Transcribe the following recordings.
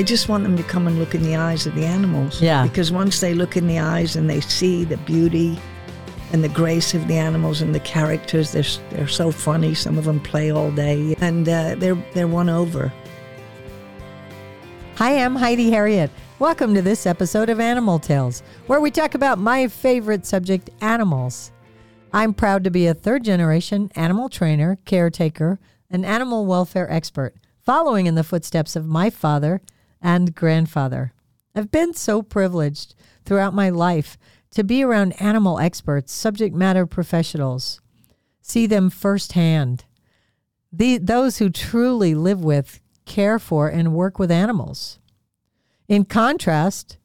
I just want them to come and look in the eyes of the animals. Yeah. Because once they look in the eyes and they see the beauty and the grace of the animals and the characters, they're they're so funny. Some of them play all day, and uh, they're they're won over. Hi, I'm Heidi Herriott. Welcome to this episode of Animal Tales, where we talk about my favorite subject, animals. I'm proud to be a third generation animal trainer, caretaker, and animal welfare expert, following in the footsteps of my father and grandfather. I've been so privileged throughout my life to be around animal experts, subject matter professionals, see them firsthand. The, those who truly live with, care for, and work with animals. In contrast,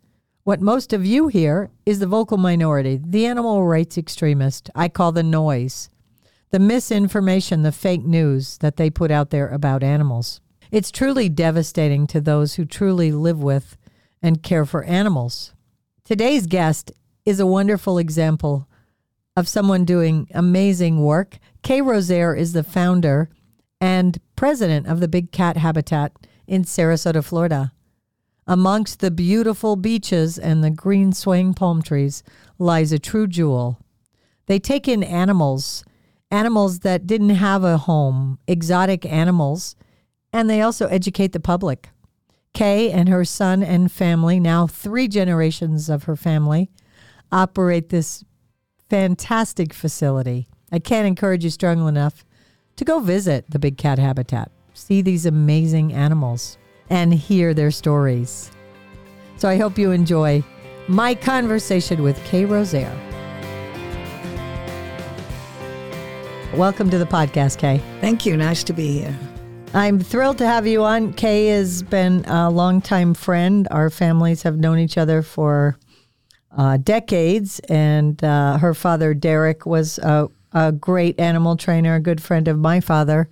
what most of you hear is the vocal minority, the animal rights extremist, I call the noise, the misinformation, the fake news that they put out there about animals. It's truly devastating to those who truly live with and care for animals. Today's guest is a wonderful example of someone doing amazing work. Kay Rosaire is the founder and president of the Big Cat Habitat in Sarasota, Florida. Amongst the beautiful beaches and the green swaying palm trees lies a true jewel. They take in animals, animals that didn't have a home, exotic animals, and they also educate the public. Kay and her son and family, now three generations of her family, operate this fantastic facility. I can't encourage you strongly enough to go visit the Big Cat Habitat, see these amazing animals, and hear their stories. So I hope you enjoy my conversation with Kay Rosaire. Welcome to the podcast, Kay. Thank you. Nice to be here. I'm thrilled to have you on. Kay has been a longtime friend. Our families have known each other for uh, decades, and uh, her father, Derek, was a, a great animal trainer, a good friend of my father.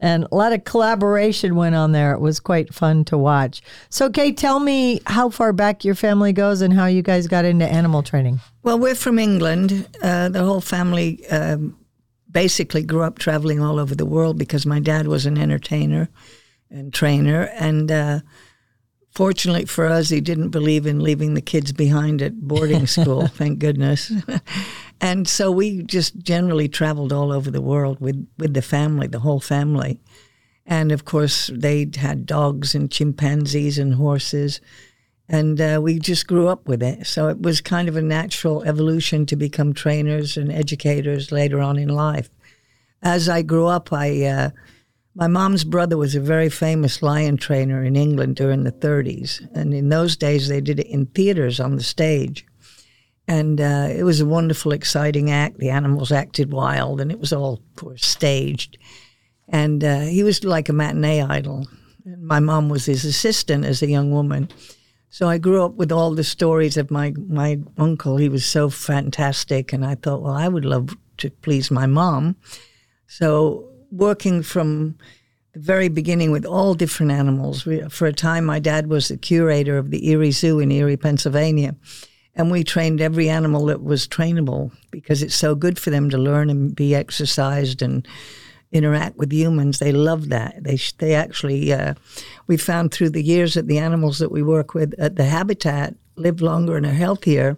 And a lot of collaboration went on there. It was quite fun to watch. So, Kay, tell me how far back your family goes and how you guys got into animal training. Well, we're from England. Uh, the whole family um, basically grew up traveling all over the world because my dad was an entertainer and trainer. And uh, fortunately for us, he didn't believe in leaving the kids behind at boarding school, thank goodness. and so we just generally traveled all over the world with, with the family, the whole family. And of course, they had dogs and chimpanzees and horses. And uh, we just grew up with it. So it was kind of a natural evolution to become trainers and educators later on in life. As I grew up, I uh, my mom's brother was a very famous lion trainer in England during the 30s. And in those days, they did it in theaters on the stage. And uh, it was a wonderful, exciting act. The animals acted wild, and it was all, of course, staged. And uh, he was like a matinee idol. And my mom was his assistant as a young woman. So I grew up with all the stories of my, my uncle. He was so fantastic. And I thought, well, I would love to please my mom. So working from the very beginning with all different animals. For a time, my dad was the curator of the Erie Zoo in Erie, Pennsylvania. And we trained every animal that was trainable because it's so good for them to learn and be exercised and interact with humans. They love that. They they actually uh, we found through the years that the animals that we work with at the habitat live longer and are healthier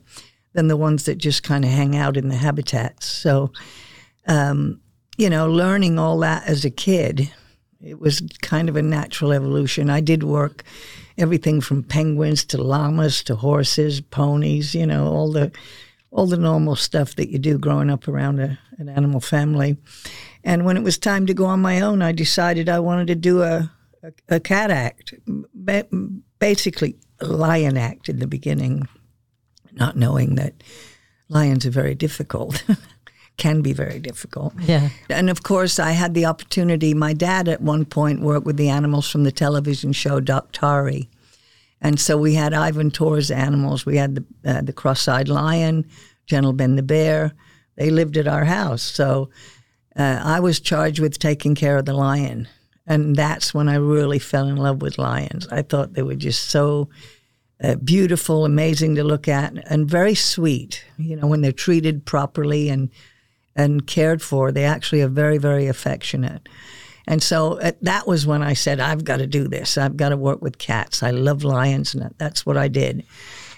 than the ones that just kind of hang out in the habitats. So, um, you know, learning all that as a kid, it was kind of a natural evolution. I did work everything from penguins to llamas to horses, ponies, you know, all the all the normal stuff that you do growing up around a, an animal family. And when it was time to go on my own, I decided I wanted to do a, a, a cat act, basically a lion act in the beginning, not knowing that lions are very difficult. can be very difficult. Yeah. And of course, I had the opportunity. My dad at one point worked with the animals from the television show Daktari. And so we had Ivan Tors animals. We had the, uh, the cross-eyed lion, Gentle Ben the bear. They lived at our house. So uh, I was charged with taking care of the lion. And that's when I really fell in love with lions. I thought they were just so uh, beautiful, amazing to look at, and very sweet. You know, when they're treated properly and and cared for, they actually are very, very affectionate. And so uh, that was when I said, I've got to do this. I've got to work with cats. I love lions, and that's what I did.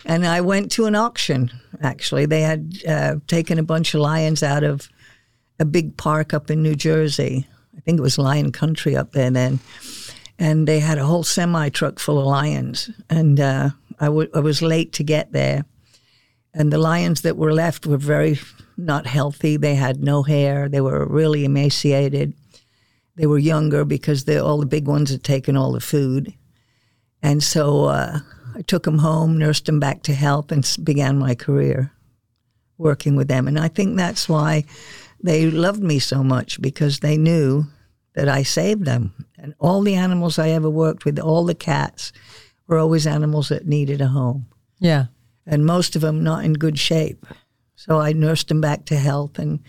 And I went to an auction, actually. They had uh, taken a bunch of lions out of a big park up in New Jersey. I think it was Lion Country up there then. And they had a whole semi truck full of lions. And uh, I, w- I was late to get there. And the lions that were left were very not healthy. They had no hair. They were really emaciated. They were younger because all the big ones had taken all the food. And so uh, I took them home, nursed them back to health, and began my career working with them. And I think that's why they loved me so much because they knew that I saved them. And all the animals I ever worked with, all the cats, were always animals that needed a home. Yeah. And most of them not in good shape. So I nursed them back to health and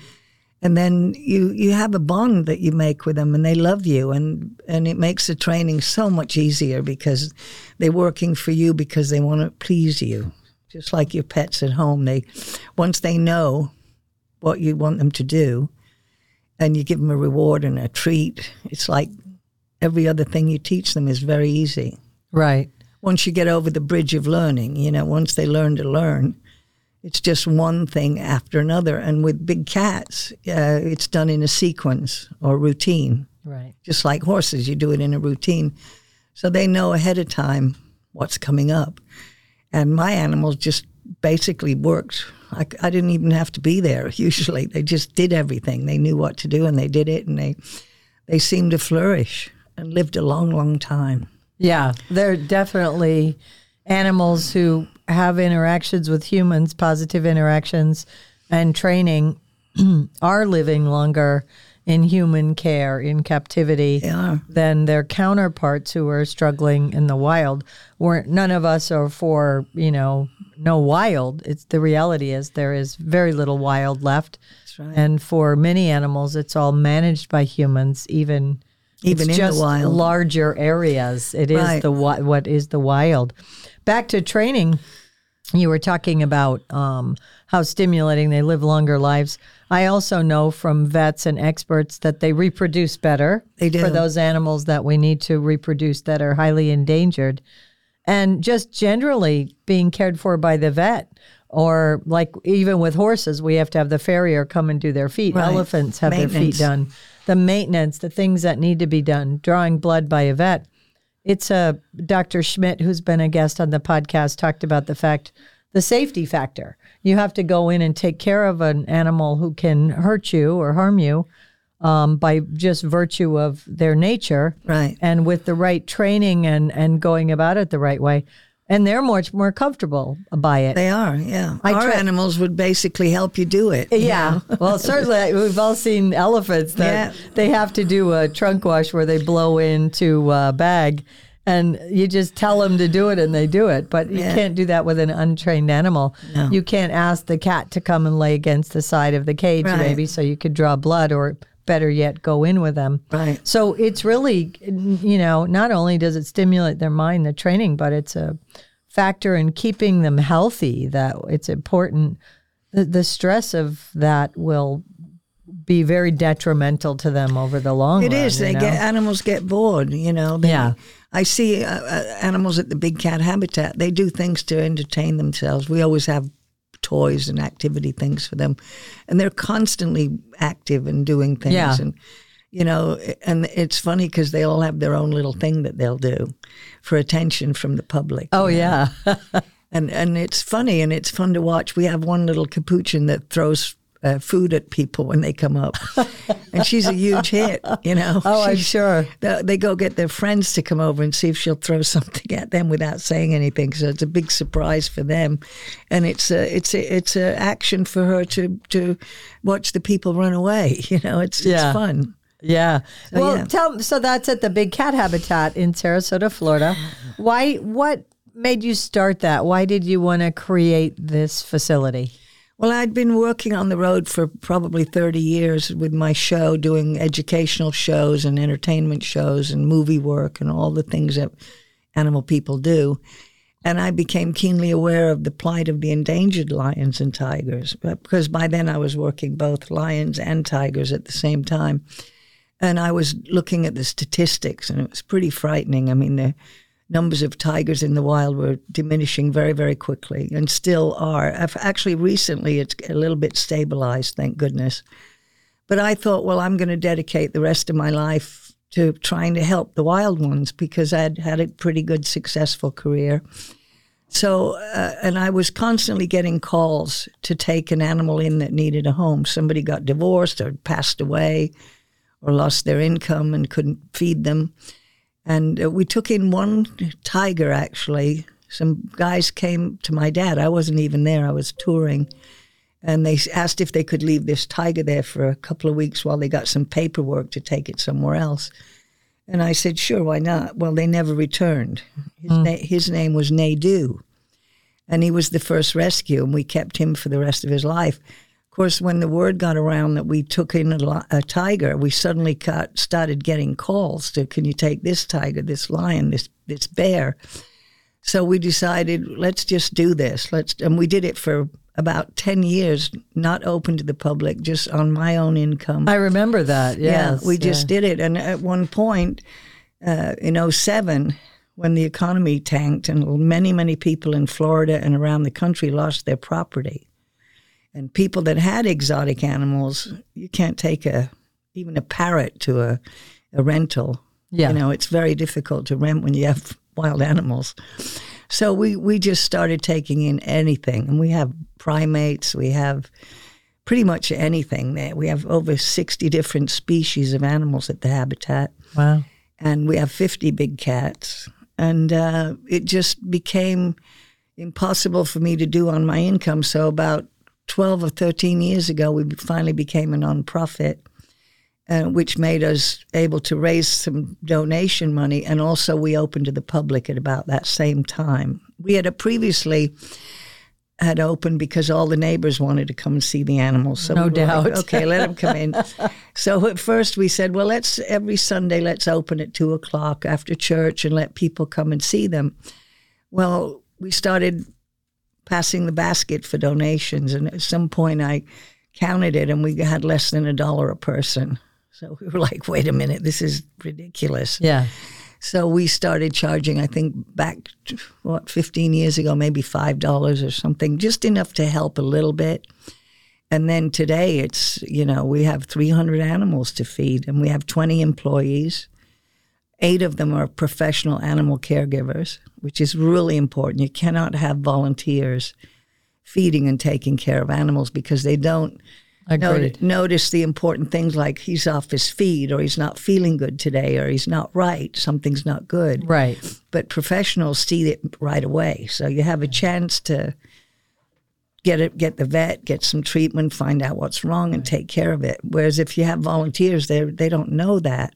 and then you you have a bond that you make with them and they love you and and it makes the training so much easier because they're working for you because they want to please you just like your pets at home they once they know what you want them to do and you give them a reward and a treat it's like every other thing you teach them is very easy right once you get over the bridge of learning you know once they learn to learn it's just one thing after another. And with big cats, uh, it's done in a sequence or routine. Right. Just like horses, you do it in a routine. So they know ahead of time what's coming up. And my animals just basically worked. I, I didn't even have to be there usually. They just did everything. They knew what to do and they did it and they, they seemed to flourish and lived a long, long time. Yeah, they're definitely animals who have interactions with humans, positive interactions, and training are living longer in human care in captivity than their counterparts who are struggling in the wild. We're, none of us are for you know no wild. It's the reality is there is very little wild left, right. and for many animals, it's all managed by humans. Even even it's in just the wild, larger areas. It is Right. the wi- what is the wild. Back to training you were talking about um, how stimulating they live longer lives. I also know from vets and experts that they reproduce better They do. for those animals that we need to reproduce that are highly endangered. And just generally being cared for by the vet, or like even with horses, we have to have the farrier come and do their feet. Right. Elephants have their feet done. The maintenance, the things that need to be done, drawing blood by a vet. It's uh, a Dr. Schmidt, who's been a guest on the podcast, talked about the fact the safety factor. You have to go in and take care of an animal who can hurt you or harm you um, by just virtue of their nature, Right. and with the right training and and going about it the right way, and they're much more comfortable by it. They are, yeah. I Our tra- animals would basically help you do it. you Yeah. know? well, certainly we've all seen elephants that Yeah. they have to do a trunk wash where they blow into a bag and you just tell them to do it and they do it. But you Yeah. can't do that with an untrained animal. No. You can't ask the cat to come and lay against the side of the cage Right. maybe so you could draw blood or better yet go in with them. Right. So it's really, you know, not only does it stimulate their mind, the training, but it's a factor in keeping them healthy that it's important. The, the stress of that will be very detrimental to them over the long It run. is. you They know? get animals get bored. You know. They, Yeah. I see uh, uh, animals at the big cat habitat. They do things to entertain themselves. We always have toys and activity things for them, and they're constantly active and doing things. Yeah. And you know, and it's funny because they all have their own little thing that they'll do for attention from the public. Oh, yeah. and and it's funny and it's fun to watch. We have one little capuchin that throws uh, food at people when they come up, and she's a huge hit. You know. Oh, I'm sure. They, they go get their friends to come over and see if she'll throw something at them without saying anything. So it's a big surprise for them, and it's a it's a it's a action for her to to watch the people run away. You know, it's Yeah. it's fun. Yeah. well, yeah. tell so that's at the Big Cat Habitat in Sarasota, Florida. Why? What made you start that? Why did you want to create this facility? Well, I'd been working on the road for probably 30 years with my show, doing educational shows and entertainment shows and movie work and all the things that animal people do. And I became keenly aware of the plight of the endangered lions and tigers, because by then I was working both lions and tigers at the same time. And I was looking at the statistics, and it was pretty frightening. I mean, the numbers of tigers in the wild were diminishing very, very quickly, and still are. Actually, recently, it's a little bit stabilized, thank goodness. But I thought, well, I'm going to dedicate the rest of my life to trying to help the wild ones because I'd had a pretty good, successful career. So, uh, and I was constantly getting calls to take an animal in that needed a home. Somebody got divorced or passed away or lost their income and couldn't feed them. And uh, we took in one tiger, actually. Some guys came to my dad. I wasn't even there, I was touring. And they asked if they could leave this tiger there for a couple of weeks while they got some paperwork to take it somewhere else. And I said, sure, why not? Well, they never returned. His, mm. na- his name was Nadu, and he was the first rescue, and we kept him for the rest of his life. Of course, when the word got around that we took in a, a tiger, we suddenly got, started getting calls to, can you take this tiger, this lion, this this bear? So we decided, let's just do this. Let's, and we did it for about 10 years, not open to the public, just on my own income. I remember that. Yes, yeah, we just did it. And at one point uh, in 07, when the economy tanked and many, many people in Florida and around the country lost their property. And people that had exotic animals, you can't take a even a parrot to a, a rental. Yeah. You know, it's very difficult to rent when you have wild animals. So we, we just started taking in anything. And we have primates, we have pretty much anything there. We have over 60 different species of animals at the habitat. Wow. And we have 50 big cats. And uh, it just became impossible for me to do on my income. So about 12 or 13 years ago, we finally became a nonprofit uh, which made us able to raise some donation money. And also, we opened to the public at about that same time. We had previously had opened because all the neighbors wanted to come and see the animals. So no we doubt. Like, okay, let them come in. so at first we said, well, let's every Sunday let's open at two o'clock after church and let people come and see them. Well, we started passing the basket for donations, and at some point I counted it, and we had less than a dollar a person. So we were like, wait a minute, this is ridiculous. Yeah. So we started charging, I think back, what, 15 years ago, maybe $5 or something, just enough to help a little bit. And then today it's, you know, we have 300 animals to feed and we have 20 employees. Eight of them are professional animal caregivers, which is really important. You cannot have volunteers feeding and taking care of animals because they don't Agreed. notice the important things like he's off his feet or he's not feeling good today or he's not right. Something's not good. Right. But professionals see it right away. So you have a chance to get it, get the vet, get some treatment, find out what's wrong, and take care of it. Whereas if you have volunteers, they they don't know that.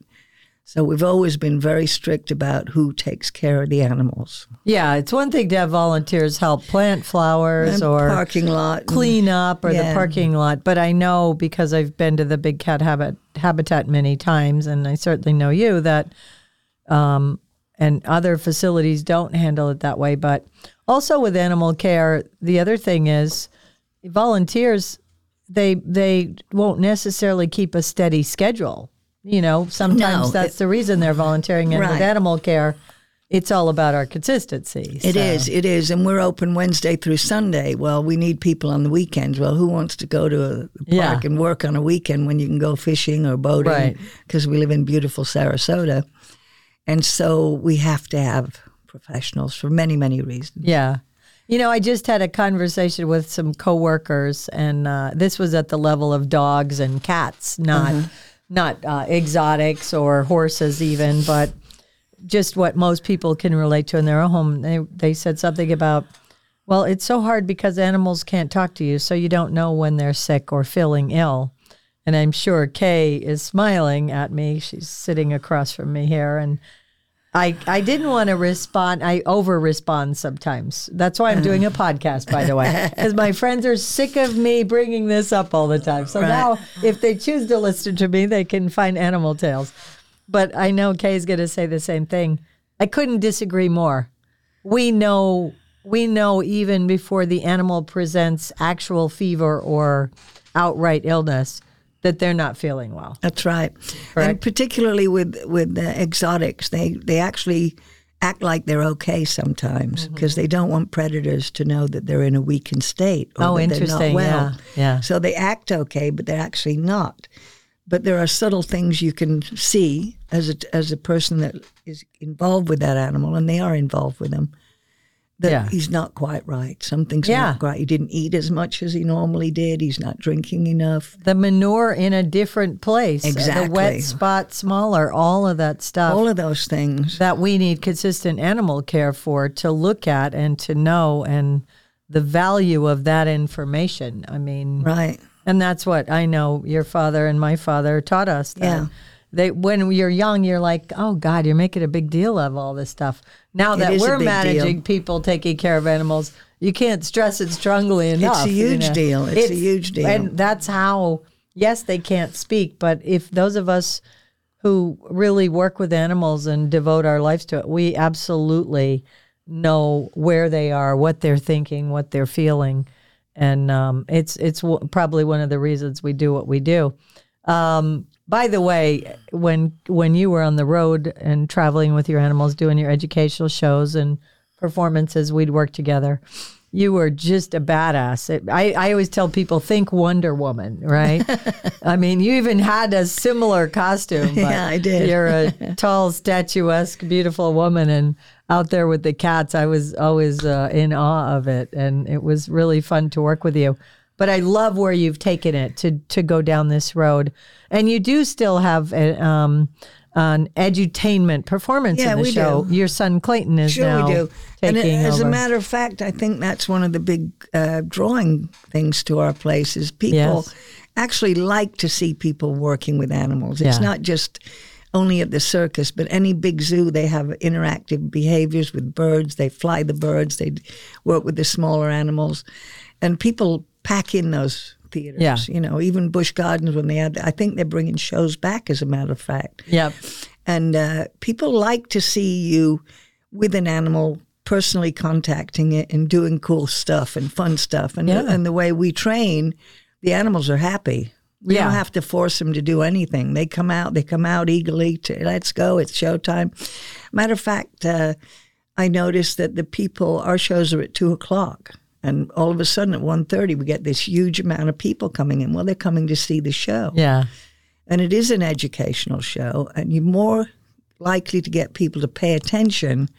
So we've always been very strict about who takes care of the animals. Yeah, it's one thing to have volunteers help plant flowers and or parking lot clean up or yeah. the parking lot, but I know because I've been to the big cat habit, habitat many times, and I certainly know you that, um, and other facilities don't handle it that way. But also with animal care, the other thing is volunteers they they won't necessarily keep a steady schedule you know, sometimes no, that's it, the reason they're volunteering. And right. with animal care, it's all about our consistency. It is, so. it is, and we're open Wednesday through Sunday. Well, we need people on the weekends. Well, who wants to go to a park yeah. and work on a weekend when you can go fishing or boating? Because right. we live in beautiful Sarasota, and so we have to have professionals for many, many reasons. Yeah. You know, I just had a conversation with some coworkers, and uh, this was at the level of dogs and cats, not. Uh-huh not uh, exotics or horses even, but just what most people can relate to in their own home. They they said something about, well, it's so hard because animals can't talk to you, so you don't know when they're sick or feeling ill. And I'm sure Kay is smiling at me. She's sitting across from me here, and I, I didn't want to respond. I over respond sometimes. That's why I'm doing a podcast, by the way, because my friends are sick of me bringing this up all the time. So right. now, if they choose to listen to me, they can find animal tales. But I know Kay's going to say the same thing. I couldn't disagree more. We know we know even before the animal presents actual fever or outright illness, that they're not feeling well. That's right. Correct. And particularly with with the exotics, they they actually act like they're okay sometimes Mm-hmm. because they don't want predators to know that they're in a weakened state. Or Oh, that. They're not well. Yeah, yeah. So they act okay, but they're actually not. But there are subtle things you can see as a as a person that is involved with that animal, and they are involved with them. That Yeah. he's not quite right. Something's Yeah. not right. He didn't eat as much as he normally did. He's not drinking enough. The manure in a different place, Exactly. the wet spot smaller, all of that stuff. All of those things. that we need consistent animal care for to look at and to know and the value of that information. I mean, Right. and that's what I know your father and my father taught us. That Yeah. They when you're young, you're like, oh God, you're making a big deal of all this stuff. Now that we're managing deal. people taking care of animals, you can't stress it strongly enough. It's a you huge know. deal. It's a huge deal. And that's how. Yes, they can't speak, but if those of us who really work with animals and devote our lives to it, we absolutely know where they are, what they're thinking, what they're feeling, and um, it's it's w- probably one of the reasons we do what we do. Um, by the way, when when you were on the road and traveling with your animals, doing your educational shows and performances, we'd work together. You were just a badass. It, I, I always tell people, think Wonder Woman, right? I mean, you even had a similar costume. But Yeah, I did. You're a tall, statuesque, beautiful woman, and out there with the cats, I was always uh, in awe of it, and it was really fun to work with you. But I love where you've taken it to to go down this road, and you do still have a, um, an edutainment performance Yeah, in the we show. do. Your son Clayton is Sure, now we do. And taking as over. a matter of fact, I think that's one of the big uh, drawing things to our place is people Yes. actually like to see people working with animals. It's Yeah. not just only at the circus, but any big zoo, they have interactive behaviors with birds. They fly the birds. They work with the smaller animals, and people pack in those theaters. Yeah. You know, even Busch Gardens when they had, I think they're bringing shows back. As a matter of fact, Yep. and uh, people like to see you with an animal personally contacting it and doing cool stuff and fun stuff and, Yeah. and the way we train the animals are happy we Yeah. don't have to force them to do anything they come out they come out eagerly to let's go it's showtime matter of fact uh, i noticed that the people our shows are at two o'clock and all of a sudden at 1.30 we get this huge amount of people coming in well they're coming to see the show Yeah. and it is an educational show, and you're more likely to get people to pay attention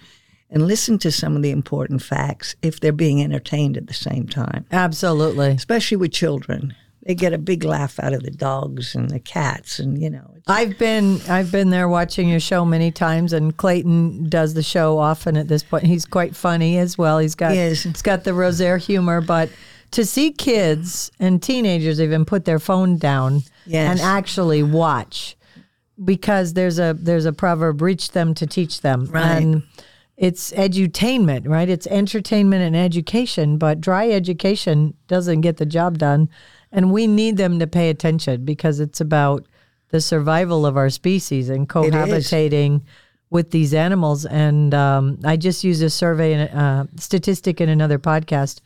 and listen to some of the important facts if they're being entertained at the same time, Absolutely. especially with children. They get a big laugh out of the dogs and the cats, and you know, it's, I've been I've been there watching your show many times, and Clayton does the show often. At this point, he's quite funny as well. He's got he he's got the Rosaire humor, but to see kids and teenagers even put their phone down Yes. and actually watch, because there's a there's a proverb: "Reach them to teach them." Right. And it's edutainment, right? It's entertainment and education, but dry education doesn't get the job done. And we need them to pay attention because it's about the survival of our species and cohabitating with these animals. And um, I just used a survey and uh, statistic in another podcast.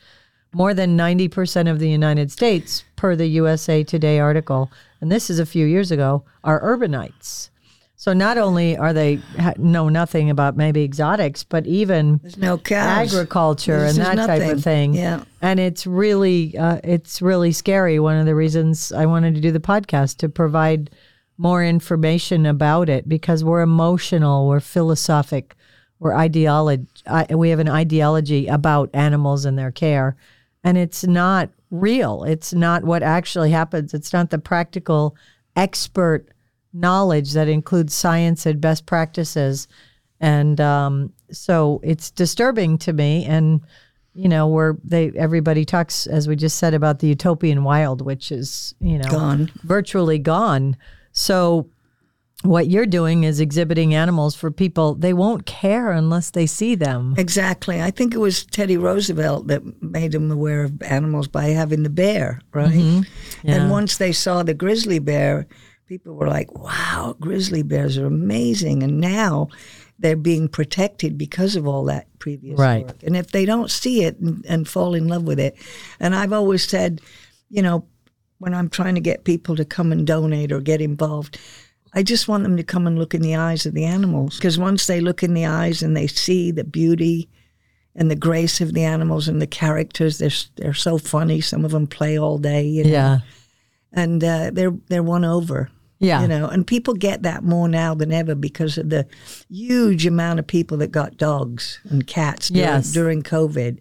More than 90% of the United States, per the USA Today article, and this is a few years ago, are urbanites. So not only are they ha- know nothing about maybe exotics, but even no agriculture There's- and that type of thing. Yeah. and it's really uh, it's really scary. One of the reasons I wanted to do the podcast to provide more information about it because we're emotional, we're philosophic, we're ideology. We have an ideology about animals and their care, and it's not real. It's not what actually happens. It's not the practical expert knowledge that includes science and best practices. And um, so it's disturbing to me. And, you know, where they everybody talks, as we just said, about the utopian wild, which is, you know, Gone. virtually gone. So what you're doing is exhibiting animals for people. They won't care unless they see them. Exactly. I think it was Teddy Roosevelt that made them aware of animals by having the bear, right? Mm-hmm. Yeah. And once they saw the grizzly bear, people were like, wow, grizzly bears are amazing. And now they're being protected because of all that previous Right. work. And if they don't see it and, and fall in love with it, and I've always said, you know, when I'm trying to get people to come and donate or get involved, I just want them to come and look in the eyes of the animals. Because once they look in the eyes and they see the beauty and the grace of the animals and the characters, they're they're so funny. Some of them play all day, you know, Yeah. and uh, they're they're won over. Yeah. You know, and people get that more now than ever because of the huge amount of people that got dogs and cats during, Yes. during COVID.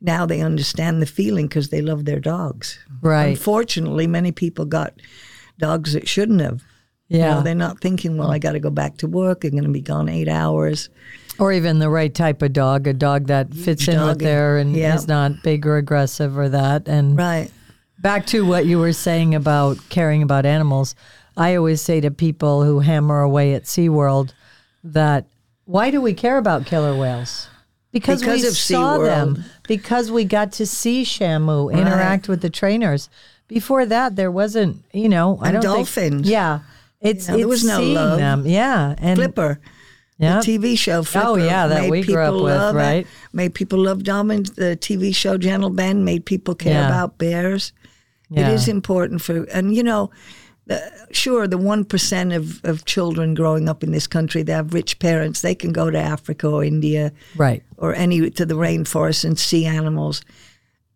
Now they understand the feeling because they love their dogs. Right. Unfortunately, many people got dogs that shouldn't have. You Yeah. know, they're not thinking, well, I got to go back to work. I'm going to be gone eight hours. Or even the right type of dog, a dog that fits in with there and yeah. is not big or aggressive or that. And Right. back to what you were saying about caring about animals, I always say to people who hammer away at SeaWorld that why do we care about killer whales? Because, Because we of saw them, because we got to see Shamu interact with the trainers. Before that, there wasn't, you know, I And don't dolphins. Think, yeah, it's know, there was no love. them, yeah, and Flipper. yeah, The TV show Flipper. Oh, yeah, that made we grew up people with, it, right? Made people love Diamond. The TV show Gentle Ben made people care Yeah. about bears. Yeah. It is important for, and you know, the, sure, the 1% of, of children growing up in this country that have rich parents, they can go to Africa or India right, or any to the rainforest and see animals.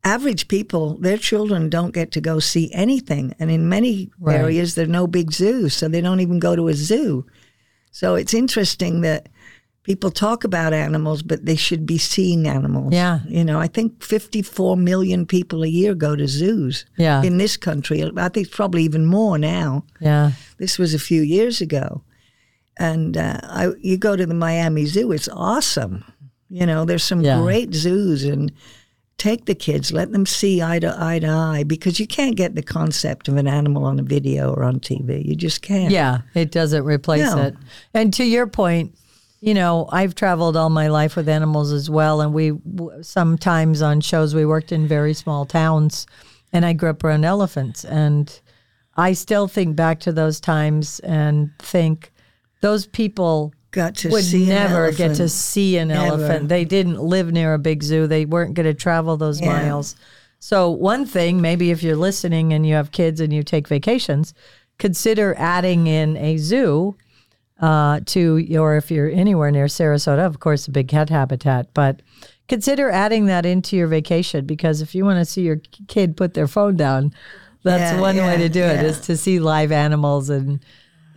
Average people, their children don't get to go see anything. And in many Right. areas, there are no big zoos, so they don't even go to a zoo. So it's interesting that people talk about animals, but they should be seeing animals. Yeah. You know, I think 54 million people a year go to zoos Yeah. in this country. I think probably even more now. yeah, This was a few years ago. And uh, I, you go to the Miami Zoo, it's awesome. You know, there's some Yeah. great zoos and take the kids, let them see eye to eye to eye because you can't get the concept of an animal on a video or on TV. You just can't. Yeah, it doesn't replace No. it. And to your point, you know, I've traveled all my life with animals as well, and we sometimes on shows we worked in very small towns, and I grew up around elephants, and I still think back to those times and think those people Got to would see never get to see an Never. elephant. They didn't live near a big zoo. They weren't going to travel those Yeah. miles. So, one thing, maybe if you're listening and you have kids and you take vacations, consider adding in a zoo uh, to, or if you're anywhere near Sarasota, of course, a big cat habitat, but consider adding that into your vacation because if you want to see your kid put their phone down, that's Yeah, one way to do it yeah. is to see live animals and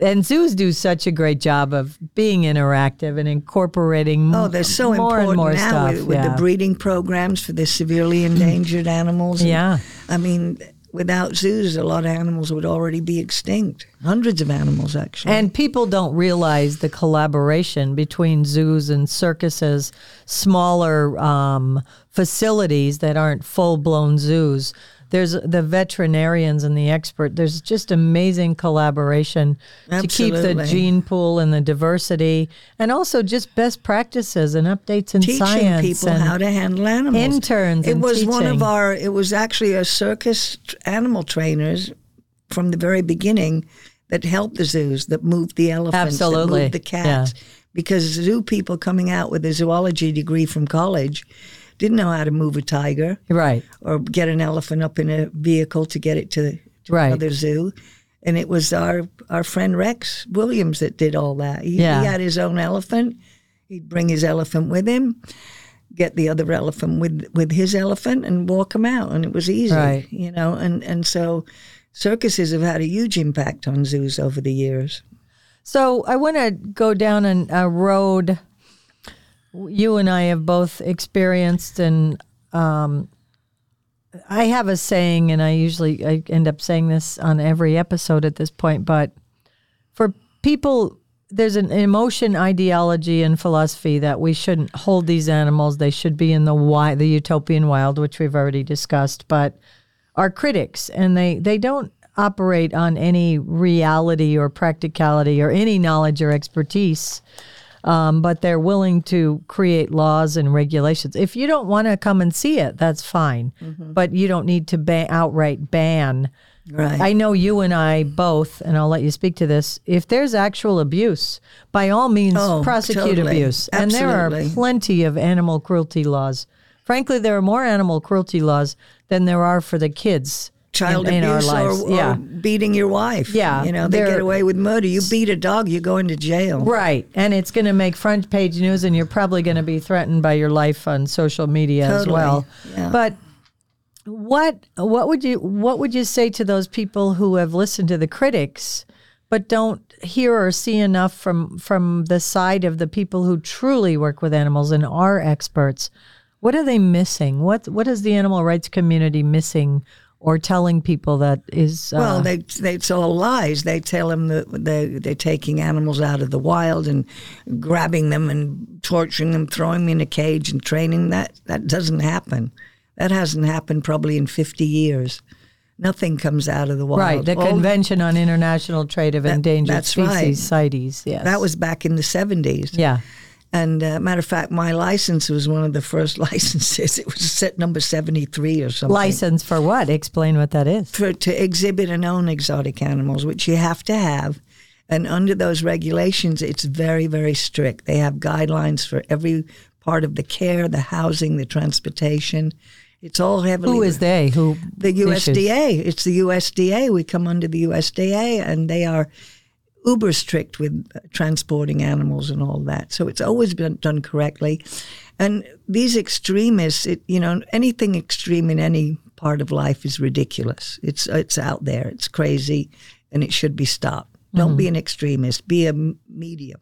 and zoos do such a great job of being interactive and incorporating Oh, they're so more important and more now stuff. with, with yeah. the breeding programs for the severely endangered animals. And, Yeah. I mean, without zoos, a lot of animals would already be extinct. Hundreds of animals, actually. And people don't realize the collaboration between zoos and circuses, smaller um, facilities that aren't full blown zoos. There's the veterinarians and the expert. There's just amazing collaboration to keep the gene pool and the diversity, and also just best practices and updates in teaching science. people and how to handle animals. interns It was one of our. It was actually a circus animal trainers from the very beginning that helped the zoos, that moved the elephants, Absolutely. that moved the cats, because zoo people coming out with a zoology degree from college didn't know how to move a tiger right, or get an elephant up in a vehicle to get it to, to Right. another zoo. And it was our our friend Rex Williams that did all that. He, Yeah. he had his own elephant. He'd bring his elephant with him, get the other elephant with with his elephant, and walk him out, and it was easy. Right. You know, and and so circuses have had a huge impact on zoos over the years. So I want to go down an, a road you and I have both experienced, and um, I have a saying, and I usually I end up saying this on every episode at this point. But for people, there's an emotion, ideology, and philosophy that we shouldn't hold these animals. They should be in the wild, the utopian wild, which we've already discussed. But are critics, and they they don't operate on any reality or practicality or any knowledge or expertise. Um, but they're willing to create laws and regulations. If you don't want to come and see it, that's fine. But you don't need to ba- outright ban. Right. I know you and I both, and I'll let you speak to this. If there's actual abuse, by all means, Oh, prosecute totally. abuse. And there are plenty of animal cruelty laws. Frankly, there are more animal cruelty laws than there are for the kids child in, in abuse or, or beating your wife. Yeah, you know they get away with murder. You beat a dog, you go into jail. Right. And it's going to make front page news, and you're probably going to be threatened by your life on social media as well. Yeah. But what what would you what would you say to those people who have listened to the critics but don't hear or see enough from from the side of the people who truly work with animals and are experts? What are they missing? What what is the animal rights community missing or telling people that is uh, Well, they, they it's all lies. They tell them that they they're taking animals out of the wild and grabbing them and torturing them, throwing them in a cage and training. That that doesn't happen. That hasn't happened probably in fifty years. Nothing comes out of the wild. right the All- Convention on International Trade of Endangered that's Species right. CITES. Yes, that was back in the seventies. yeah. And uh, matter of fact, my license was one of the first licenses. It was set number seventy three or something. License for what? Explain what that is. for to exhibit and own exotic animals, which you have to have. And under those regulations, it's very, very strict. They have guidelines for every part of the care, the housing, the transportation. It's all heavily. Who is they? Who the issues? USDA? It's the USDA. We come under the USDA, and they are uber strict with uh, transporting animals and all that. So it's always been done correctly. And these extremists, it, you know, anything extreme in any part of life is ridiculous. It's it's out there. It's crazy, and it should be stopped. Don't be an extremist. Be a medium.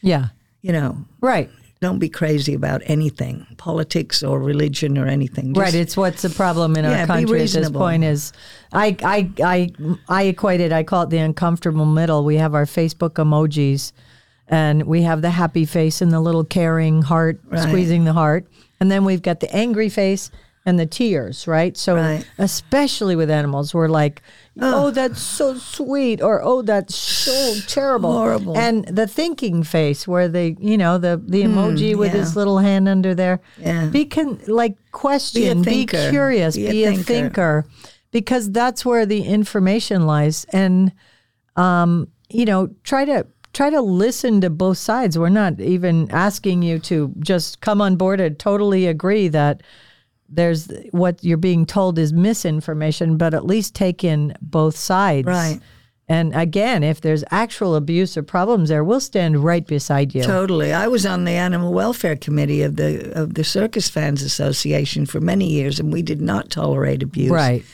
Yeah. You know, Right. Don't be crazy about anything, politics or religion or anything. Just- right. It's what's the problem in Yeah, our country at this point is I I I I equate it, I call it the uncomfortable middle. We have our Facebook emojis and we have the happy face and the little caring heart Right. squeezing the heart. And then we've got the angry face and the tears, right? So Right. especially with animals, we're like, oh, that's so sweet, or oh, that's so terrible, Horrible. And the thinking face, where they, you know, the the emoji with Hmm, yeah. his little hand under there. Yeah. Be con- like question, be, thinker. curious, Be be, a a, thinker. thinker. because that's where the information lies. And um, you know, try to try to listen to both sides. We're not even asking you to just come on board and totally agree that there's what you're being told is misinformation, but at least take in both sides. Right. And again, if there's actual abuse or problems there, we'll stand right beside you. Totally. I was on the animal welfare committee of the of the Circus Fans Association for many years, and we did not tolerate abuse. Right.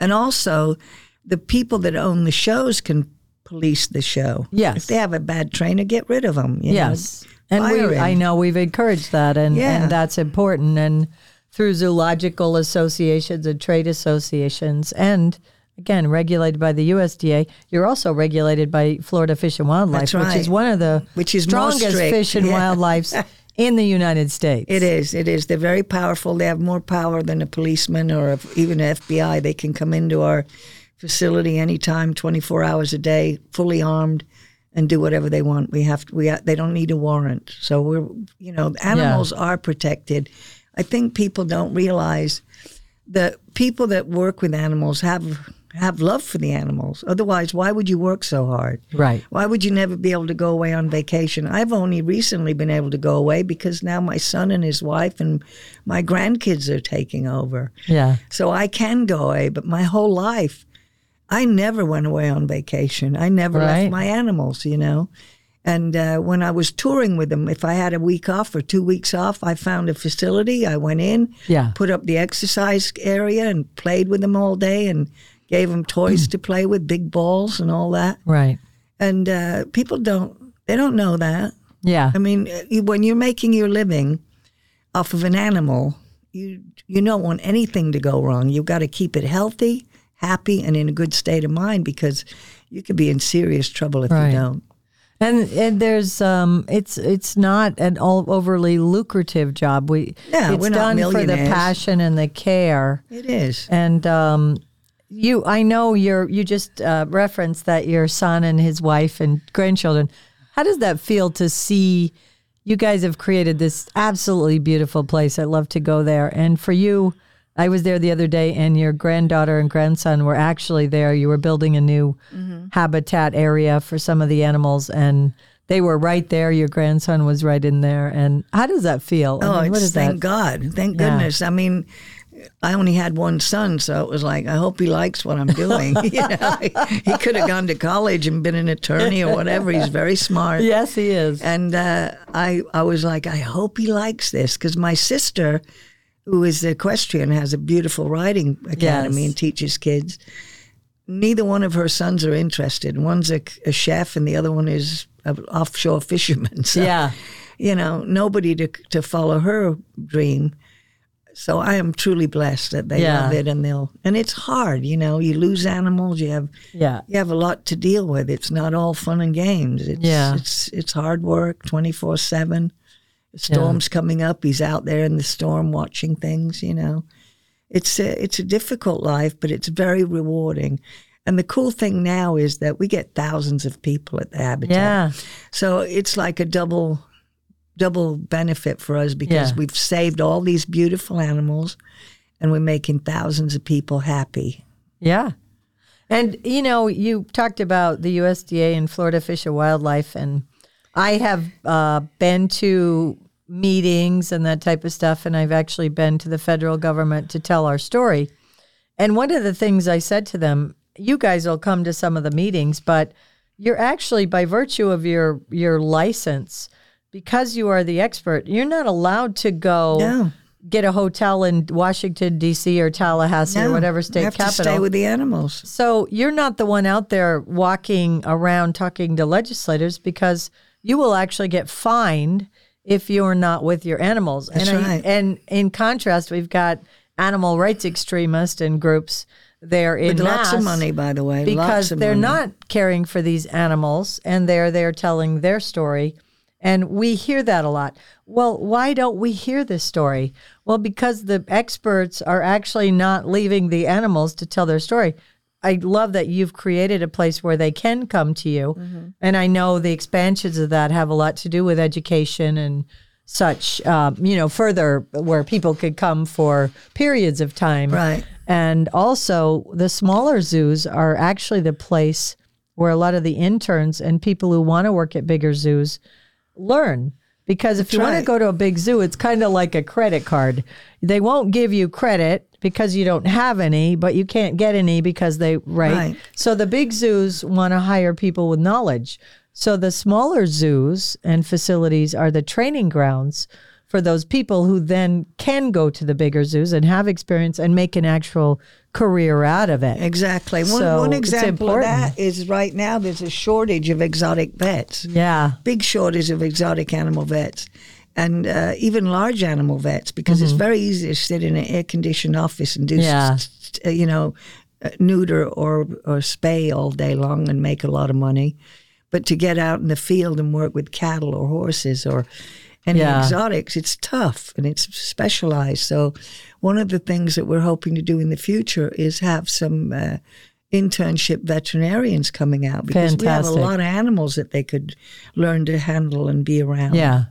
And also, the people that own the shows can police the show. Yes. If they have a bad trainer, get rid of them. You Yes. Know? And we, I know we've encouraged that, and, Yeah. and that's important. And through zoological associations and trade associations, and again, regulated by the USDA, you're also regulated by Florida Fish and Wildlife, That's which is one of the Which is strongest fish and Yeah. wildlife in the United States. It is. It is. They're very powerful. They have more power than a policeman or a, even an FBI. They can come into our facility anytime, 24 hours a day, fully armed, and do whatever they want. We have. To, We. They don't need a warrant. So we're. You know, animals are protected. I think people don't realize that people that work with animals have have love for the animals. Otherwise, why would you work so hard? Right. Why would you never be able to go away on vacation? I've only recently been able to go away because now my son and his wife and my grandkids are taking over. Yeah. So I can go away, but my whole life, I never went away on vacation. I never Right. left my animals, you know. And uh, when I was touring with them, if I had a week off or two weeks off, I found a facility. I went in, Yeah. put up the exercise area, and played with them all day, and gave them toys to play with, big balls and all that Right. and uh, people don't they don't know that Yeah. i mean uh, when you're making your living off of an animal you you don't want anything to go wrong you've got to keep it healthy happy and in a good state of mind because you could be in serious trouble if Right. you don't And, and there's um it's it's not an all overly lucrative job. We Yeah, it's we're not done for the passion and the care. it is And um, you, I know you're. You just uh, referenced that your son and his wife and grandchildren. How does that feel to see? You guys have created this absolutely beautiful place. I love to go there. And for you, I was there the other day, and your granddaughter and grandson were actually there. You were building a new habitat area for some of the animals, and they were right there. Your grandson was right in there. And how does that feel? I Oh, mean, what it's thank that? God, thank Yeah. goodness. I mean, I only had one son, so it was like, I hope he likes what I'm doing. you know, he, he could have gone to college and been an attorney or whatever. He's very smart. Yes, he is. And uh, I, I was like, I hope he likes this because my sister, who is the equestrian, has a beautiful riding academy Yes. and teaches kids. Neither one of her sons are interested. One's a, a chef, and the other one is an offshore fisherman. So, yeah. you know, nobody to to follow her dream. So I am truly blessed that they Yeah. love it, and they'll. And it's hard, you know. You lose animals. You have Yeah. you have a lot to deal with. It's not all fun and games. It's, Yeah. it's it's hard work, twenty four seven. Storm's coming up. He's out there in the storm watching things. You know, it's a it's a difficult life, but it's very rewarding. And the cool thing now is that we get thousands of people at the habitat. Yeah. So it's like a double double benefit for us because Yeah. we've saved all these beautiful animals and we're making thousands of people happy. Yeah. And you know, you talked about the USDA and Florida Fish and Wildlife, and I have uh, been to meetings and that type of stuff, and I've actually been to the federal government to tell our story. And one of the things I said to them, you guys will come to some of the meetings, but you're actually by virtue of your your license, because you are the expert, you're not allowed to go No. get a hotel in Washington D.C. or Tallahassee or No, whatever you state have capital. to stay with the animals. So you're not the one out there walking around talking to legislators because you will actually get fined if you're not with your animals. That's and right. and in contrast, we've got animal rights extremists and groups there in With lots of money, by the way. because lots they're money. not caring for these animals and they're there telling their story. And we hear that a lot. Well, why don't we hear this story? Well, because the experts are actually not leaving the animals to tell their story. I love that you've created a place where they can come to you. Mm-hmm. And I know the expansions of that have a lot to do with education and such, um, you know, further where people could come for periods of time. Right. And also, the smaller zoos are actually the place where a lot of the interns and people who want to work at bigger zoos learn. Because if you want to go to a big zoo, it's kind of like a credit card. They won't give you credit because you don't have any, but you can't get any because they, right? Right. So the big zoos want to hire people with knowledge. So the smaller zoos and facilities are the training grounds for those people who then can go to the bigger zoos and have experience and make an actual career out of it. Exactly. One, So one example of that is right now there's a shortage of exotic vets. Yeah. Big shortage of exotic animal vets. And uh, even large animal vets, because it's very easy to sit in an air conditioned office and do, Mm-hmm. Yeah. uh, you know, uh, neuter or, or spay all day long and make a lot of money. But to get out in the field and work with cattle or horses or any Yeah. exotics, it's tough and it's specialized. So, one of the things that we're hoping to do in the future is have some uh, internship veterinarians coming out because we have a lot of animals that they could learn to handle and be around. Yeah.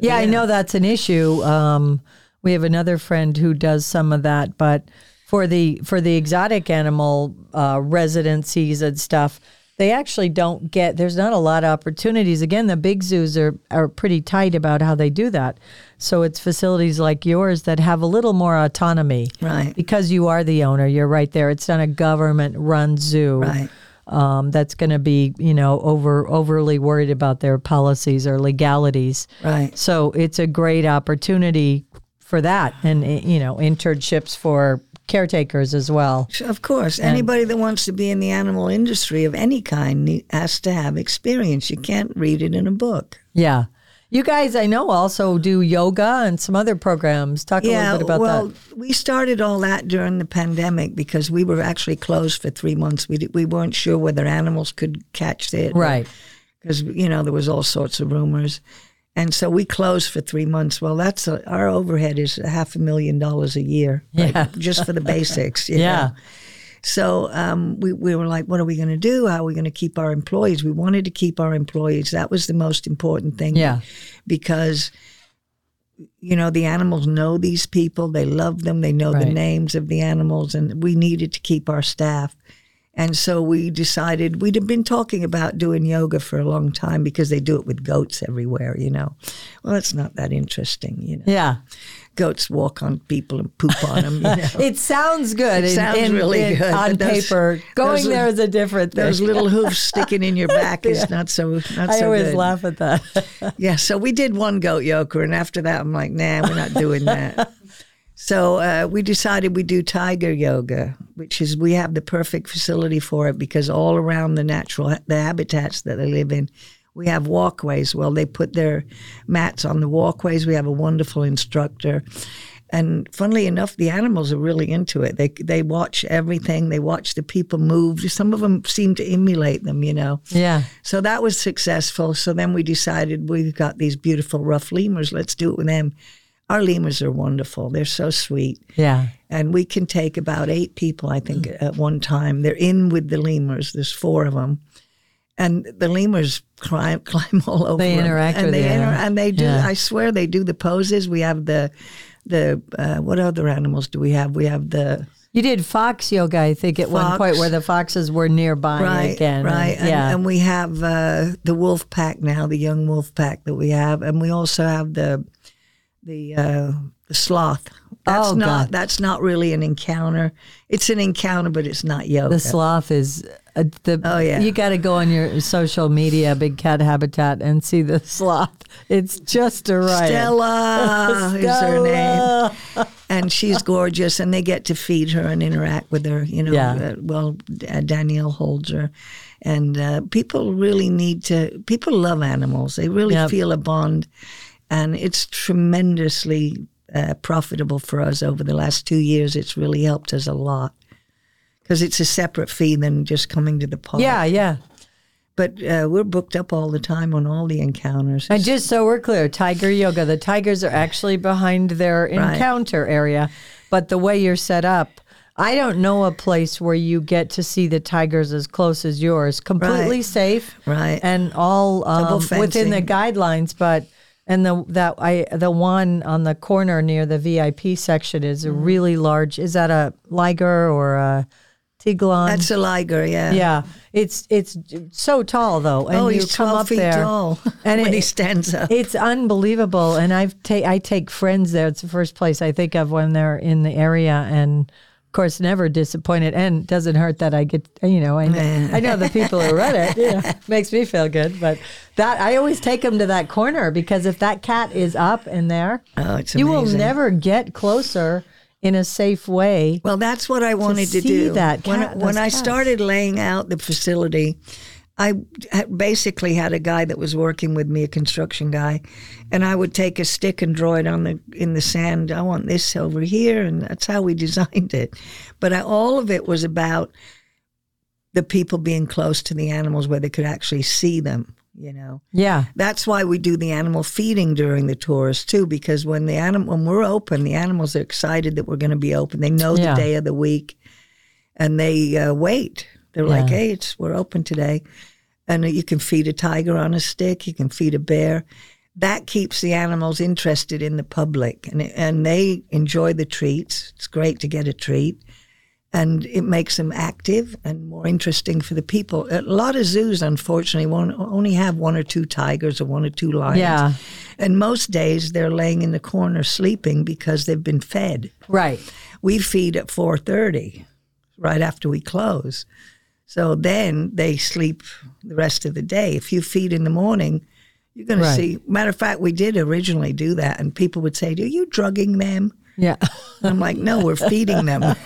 Yeah, I know that's an issue. Um, we have another friend who does some of that, but for the for the exotic animal uh, residencies and stuff, they actually don't get. There's not a lot of opportunities. Again, the big zoos are are pretty tight about how they do that. So it's facilities like yours that have a little more autonomy, Right. Because you are the owner. You're right there. It's not a government run zoo Right. um, that's going to be, you know, over overly worried about their policies or legalities. Right. So it's a great opportunity for that, and you know, internships for caretakers as well. Of course, anybody that wants to be in the animal industry of any kind has to have experience. You can't read it in a book. Yeah. You guys, I know, also do yoga and some other programs. Talk a little bit about well, that. Well, we started all that during the pandemic because we were actually closed for three months. We we weren't sure whether animals could catch it, Right. Because you know there was all sorts of rumors, and so we closed for three months. Well, that's a, our overhead is a half a million dollars a year, like, Yeah. just for the basics. you Yeah. know. So um, we, we were like, what are we going to do? How are we going to keep our employees? We wanted to keep our employees. That was the most important thing. Yeah. Because, you know, the animals know these people. They love them. They know the names of the animals. And we needed to keep our staff. And so we decided we'd have been talking about doing yoga for a long time because they do it with goats everywhere, you know. Well, it's not that interesting, you know Yeah. goats walk on people and poop on them. You know? It sounds good. It in- sounds in- really in- good, on those- paper. Going those- there is a different thing. Those little hoofs sticking in your back is not so not I so always good. laugh at that. Yeah, so we did one goat yoga, and after that, I'm like, nah, we're not doing that. So uh, we decided we do tiger yoga, which is we have the perfect facility for it because all around the natural the habitats that they live in, we have walkways. Well, they put their mats on the walkways. We have a wonderful instructor. And funnily enough, the animals are really into it. They they watch everything. They watch the people move. Some of them seem to emulate them, you know. yeah. So that was successful. So then we decided we've got these beautiful ruffed lemurs. Let's do it with them. Our lemurs are wonderful. They're so sweet. Yeah. And we can take about eight people, I think, at one time. They're in with the lemurs. There's four of them. And the lemurs climb, climb all over. They them. interact and with they inter- and they do. Yeah. I swear they do the poses. We have the, the uh, what other animals do we have? We have the You did fox yoga, I think, at one point where the foxes were nearby right, again. and- right. And, yeah. and we have uh, the wolf pack now, the young wolf pack that we have, and we also have the the uh, the sloth. That's Oh, not God. that's not really an encounter. It's an encounter, but it's not yoga. the sloth is uh, the. Oh, yeah. You got to go on your social media, Big Cat Habitat, and see the sloth. It's just a riot. Stella is her name, and she's gorgeous. And they get to feed her and interact with her. You know, Yeah. uh, well, uh, Danielle holds her, and uh, people really need to. People love animals. They really Yep. feel a bond, and it's tremendously uh, profitable for us over the last two years. It's really helped us a lot because it's a separate fee than just coming to the park. Yeah, yeah. but uh, we're booked up all the time on all the encounters. And just so we're clear, tiger yoga, the tigers are actually behind their encounter area. But the way you're set up, I don't know a place where you get to see the tigers as close as yours. Completely Right. safe. Right. And all um, within the guidelines, but and the that I the one on the corner near the VIP section is Mm-hmm. a really large. Is that a liger or a tiglon? That's a liger, yeah. yeah, it's it's so tall though, and oh, you he's come 12 up feet there, tall and when it- he stands up. it's unbelievable, and I've ta- I take friends there. It's the first place I think of when they're in the area, and of course, never disappointed. And doesn't hurt that I get you know I know, I know the people who run it. You know, makes me feel good. But that I always take them to that corner because if that cat is up in there, oh, it's you will never get closer in a safe way. Well, that's what I wanted to, see do. that when cat- when those I started laying out the facility, I basically had a guy that was working with me, a construction guy, and I would take a stick and draw it on the in the sand. I want this over here, and that's how we designed it. But I, all of it was about the people being close to the animals, where they could actually see them. You know. Yeah, That's why we do the animal feeding during the tours too, because when the animal when we're open, the animals are excited that we're going to be open. They know Yeah. the day of the week, and they uh, wait. They're like, "Hey, it's we're open today," and you can feed a tiger on a stick. You can feed a bear. That keeps the animals interested in the public, and and they enjoy the treats. It's great to get a treat and it makes them active and more interesting for the people. A lot of zoos, unfortunately, won't only have one or two tigers or one or two lions. Yeah. And most days they're laying in the corner sleeping because they've been fed. right. We feed at 4:30 right after we close. So then they sleep the rest of the day. If you feed in the morning, you're going Right. to see. Matter of fact, we did originally do that, and people would say, "Are you drugging them?" Yeah. I'm like, "No, we're feeding them."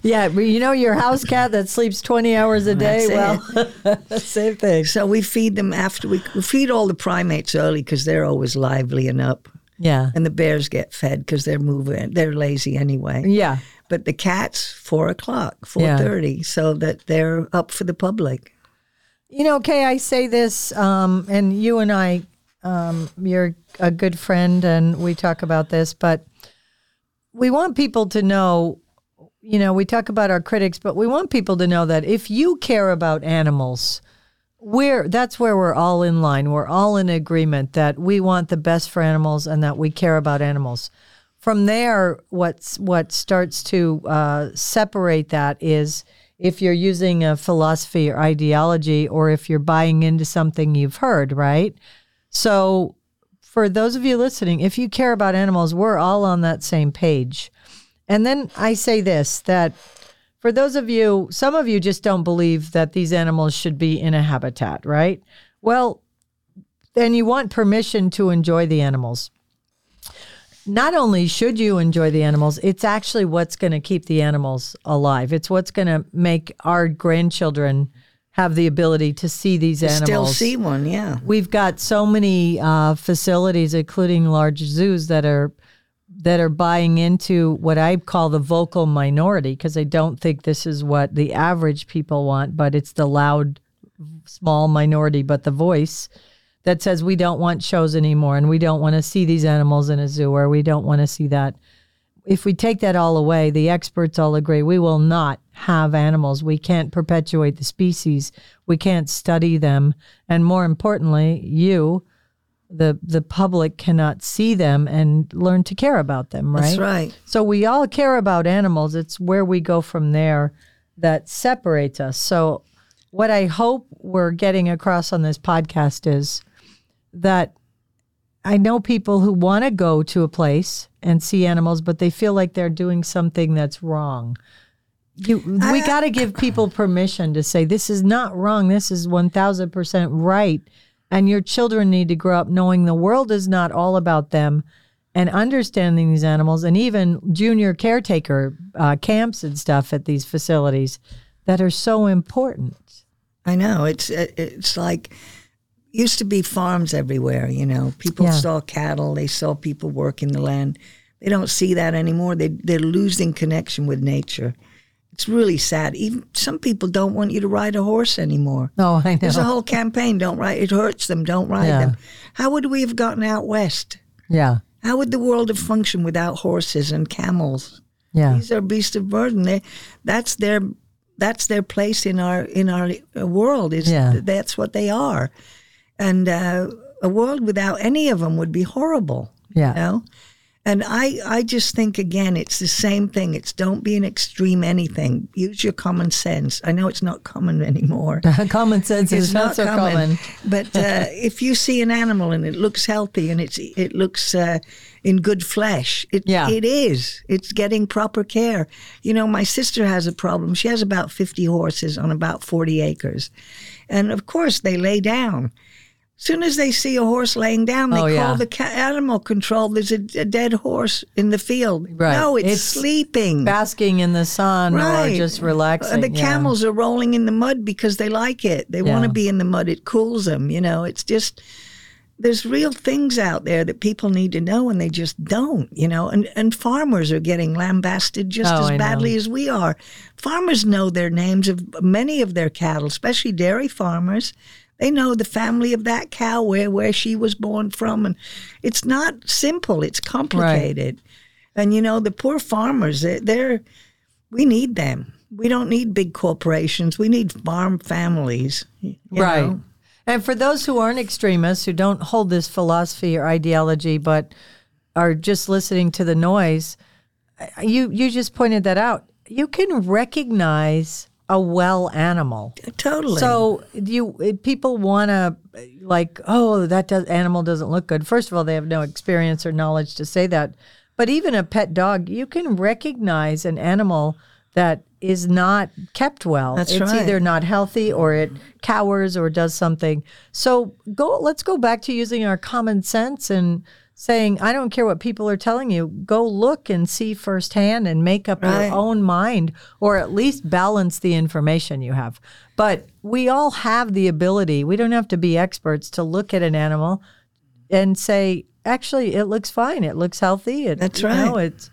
Yeah, but you know your house cat that sleeps 20 hours a day? Well that's well, same thing. So we feed them after we, we feed all the primates early because they're always lively and up, Yeah. and the bears get fed because they're moving. They're lazy anyway. Yeah. But the cats, four o'clock, four thirty, so that they're up for the public. You know, Kay, I say this, um, and you and I, um, you're a good friend, and we talk about this, but we want people to know, you know, we talk about our critics, but we want people to know that if you care about animals, we're that's where we're all in line. We're all in agreement that we want the best for animals and that we care about animals. From there, what's what starts to uh, separate that is if you're using a philosophy or ideology, or if you're buying into something you've heard, right? So for those of you listening, if you care about animals, we're all on that same page. And then I say this that for those of you, some of you just don't believe that these animals should be in a habitat, right? Well, then you want permission to enjoy the animals. Not only should you enjoy the animals, it's actually what's going to keep the animals alive. It's what's going to make our grandchildren have the ability to see these animals. Still see one, yeah. We've got so many uh, facilities, including large zoos, that are that are buying into what I call the vocal minority because I don't think this is what the average people want, but it's the loud, small minority, but the voice that says we don't want shows anymore and we don't want to see these animals in a zoo or we don't want to see that. If we take that all away, the experts all agree we will not have animals. We can't perpetuate the species. We can't study them. And more importantly, you, the the public cannot see them and learn to care about them, right? That's right. So we all care about animals. It's where we go from there that separates us. So what I hope we're getting across on this podcast is that I know people who want to go to a place and see animals, but they feel like they're doing something that's wrong. You, we got to give people permission to say this is not wrong. This is one thousand percent right, and your children need to grow up knowing the world is not all about them, and understanding these animals, and even junior caretaker uh, camps and stuff at these facilities that are so important. I know it's it's like used to be farms everywhere. You know, people Yeah. saw cattle, they saw people working the land. They don't see that anymore. They they're losing connection with nature. It's really sad. Even some people don't want you to ride a horse anymore. Oh, I know. There's a whole campaign. Don't ride. It hurts them. Don't ride Yeah. them. How would we have gotten out west? yeah, How would the world have functioned without horses and camels? yeah, These are beasts of burden. They, that's their that's their place in our in our world. Is Yeah. that's what they are, and uh, a world without any of them would be horrible. yeah. You know, and I I just think again it's the same thing. It's don't be an extreme anything. Use your common sense. I know it's not common anymore. common sense is not so common, common. but uh, if you see an animal and it looks healthy and it's it looks uh, in good flesh, it Yeah. it is. It's getting proper care. You know, my sister has a problem. She has about fifty horses on about forty acres, and of course they lay down. Soon as they see a horse laying down, they Oh, call the ca- animal control. There's a, a dead horse in the field. Right. No, it's, It's sleeping. Basking in the sun or just relaxing. the yeah. camels are rolling in the mud because they like it. They want to be in the mud. It cools them. You know, it's just there's real things out there that people need to know, and they just don't. You know, and and farmers are getting lambasted just Oh, as I know. badly as we are. Farmers know their names of many of their cattle, especially dairy farmers. They know the family of that cow, where where she was born from, and it's not simple. It's complicated. And you know, the poor farmers, they're, they're we need them. We don't need big corporations. We need farm families. right. know? And for those who aren't extremists, who don't hold this philosophy or ideology, but are just listening to the noise, you you just pointed that out. You can recognize a well animal. Totally. So you people want to like, oh, that does, animal doesn't look good. First of all, they have no experience or knowledge to say that. But even a pet dog, you can recognize an animal that is not kept well. That's it's right. either not healthy or it cowers or does something. So go let's go back to using our common sense and saying, I don't care what people are telling you. Go look and see firsthand and make up Right. your own mind or at least balance the information you have. But we all have the ability, we don't have to be experts to look at an animal and say, actually, it looks fine. It looks healthy. It, That's you know, right. it's,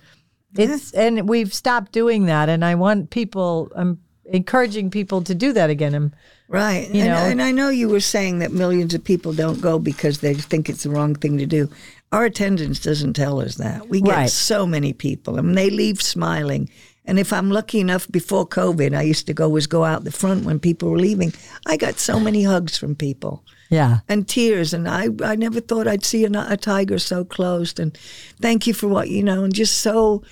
it's, and we've stopped doing that. And I want people, I'm encouraging people to do that again. And right. you and, know- and I know you were saying that millions of people don't go because they think it's the wrong thing to do. Our attendance doesn't tell us that. We get Right. so many people, and they leave smiling. And if I'm lucky enough, before COVID, I used to go always go out the front when people were leaving. I got so many hugs from people. yeah. and tears. And I, I never thought I'd see a, a tiger so close. And thank you for what, you know, and just so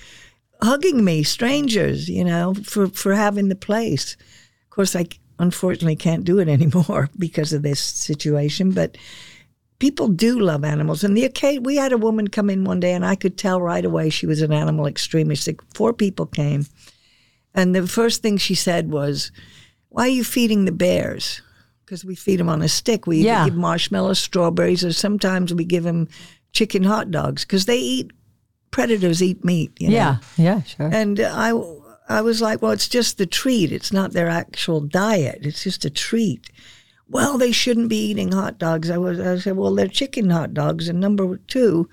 hugging me, strangers, you know, for, for having the place. Of course, I unfortunately can't do it anymore because of this situation, but people do love animals. And the occasion, we had a woman come in one day, and I could tell right away she was an animal extremist. Like, Four people came, and the first thing she said was, "Why are you feeding the bears?" Because we feed them on a stick. We Yeah. give marshmallows, strawberries, or sometimes we give them chicken hot dogs because they eat predators eat meat. You know? Yeah. Yeah. Sure. And I, I was like, well, it's just the treat. It's not their actual diet. It's just a treat. Well, they shouldn't be eating hot dogs. I was, I said, well, they're chicken hot dogs. And number two,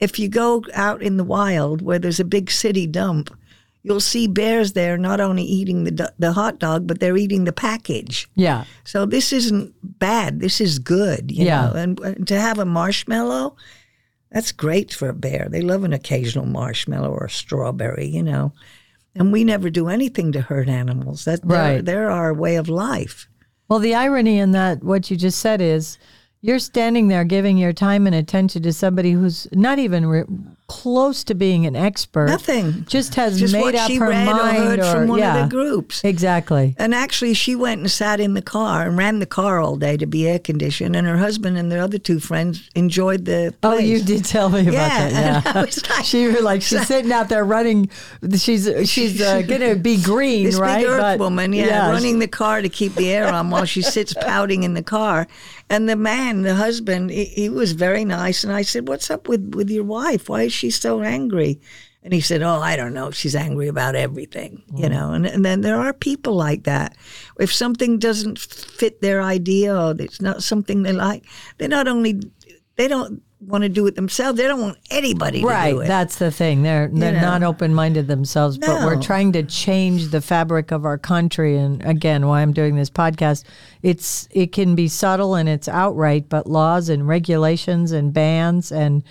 if you go out in the wild where there's a big city dump, you'll see bears there not only eating the the hot dog, but they're eating the package. yeah. So this isn't bad. This is good. You Yeah. know? And, to have a marshmallow, that's great for a bear. They love an occasional marshmallow or a strawberry, you know. And we never do anything to hurt animals. That they're, Right. they're our way of life. Well, the irony in that, what you just said is you're standing there giving your time and attention to somebody who's not even re- close to being an expert. Nothing. Just has Just made up her mind. or heard from one yeah, of the groups. Exactly. And actually, she went and sat in the car and ran the car all day to be air conditioned. And her husband and their other two friends enjoyed the Oh, you did tell me about Yeah, that. Yeah, and I was like- she was like she's sitting out there running. She's she's uh, gonna be green, This right? big earth But- woman, yeah, running the car to keep the air on while she sits pouting in the car. And the man, the husband, he, he was very nice. And I said, "What's up with with your wife? Why is she so angry?" And he said, "Oh, I don't know. She's angry about everything, you mm. know." And and then there are people like that. If something doesn't fit their idea or it's not something they like, they not only they don't want to do it themselves. They don't want anybody to Right, do it. that's the thing. They're they're know. not open minded themselves, but we're trying to change the fabric of our country. And again, why I'm doing this podcast, it's it can be subtle and it's outright, but laws and regulations and bans and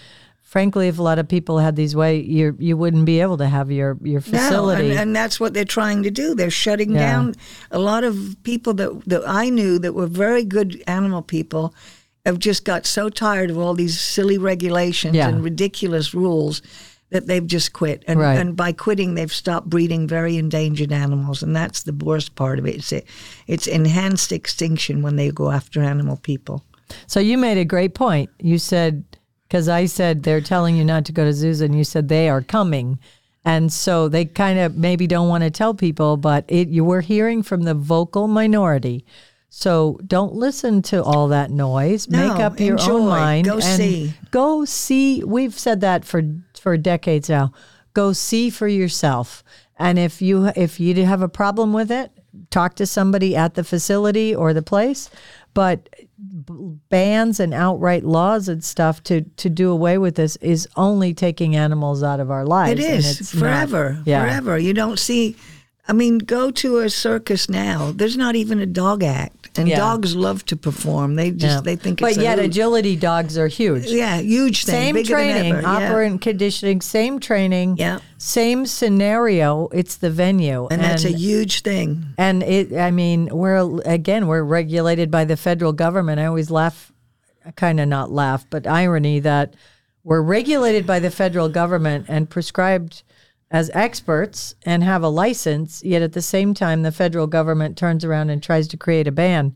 frankly, if a lot of people had these way, you you wouldn't be able to have your your facility. No, and, and that's what they're trying to do. They're shutting Yeah. down a lot of people that that I knew that were very good animal people have just got so tired of all these silly regulations Yeah. and ridiculous rules that they've just quit. And Right. and by quitting they've stopped breeding very endangered animals and that's the worst part of it. It's it's enhanced extinction when they go after animal people. So you made a great point. You said because I said they're telling you not to go to zoos, and you said they are coming, and so they kind of maybe don't want to tell people, but it you were hearing from the vocal minority. So don't listen to all that noise. No, Make up your own mind. Go and see. Go see. We've said that for for decades now. Go see for yourself. And if you if you have a problem with it, talk to somebody at the facility or the place. But bans and outright laws and stuff to to do away with this is only taking animals out of our lives. It and is it's not- forever, yeah. forever. You don't see. I mean, go to a circus now. There's not even a dog act, and Yeah. dogs love to perform. They just Yeah. they think. but yet hoot. agility dogs are huge. yeah, huge thing, Same bigger training, than ever. Yeah. operant conditioning, same training, Yeah. same scenario. It's the venue, and that's a huge thing. And it, I mean, we're again, we're regulated by the federal government. I always laugh, kind of not laugh, but irony that we're regulated by the federal government and prescribed as experts and have a license. Yet at the same time, the federal government turns around and tries to create a ban.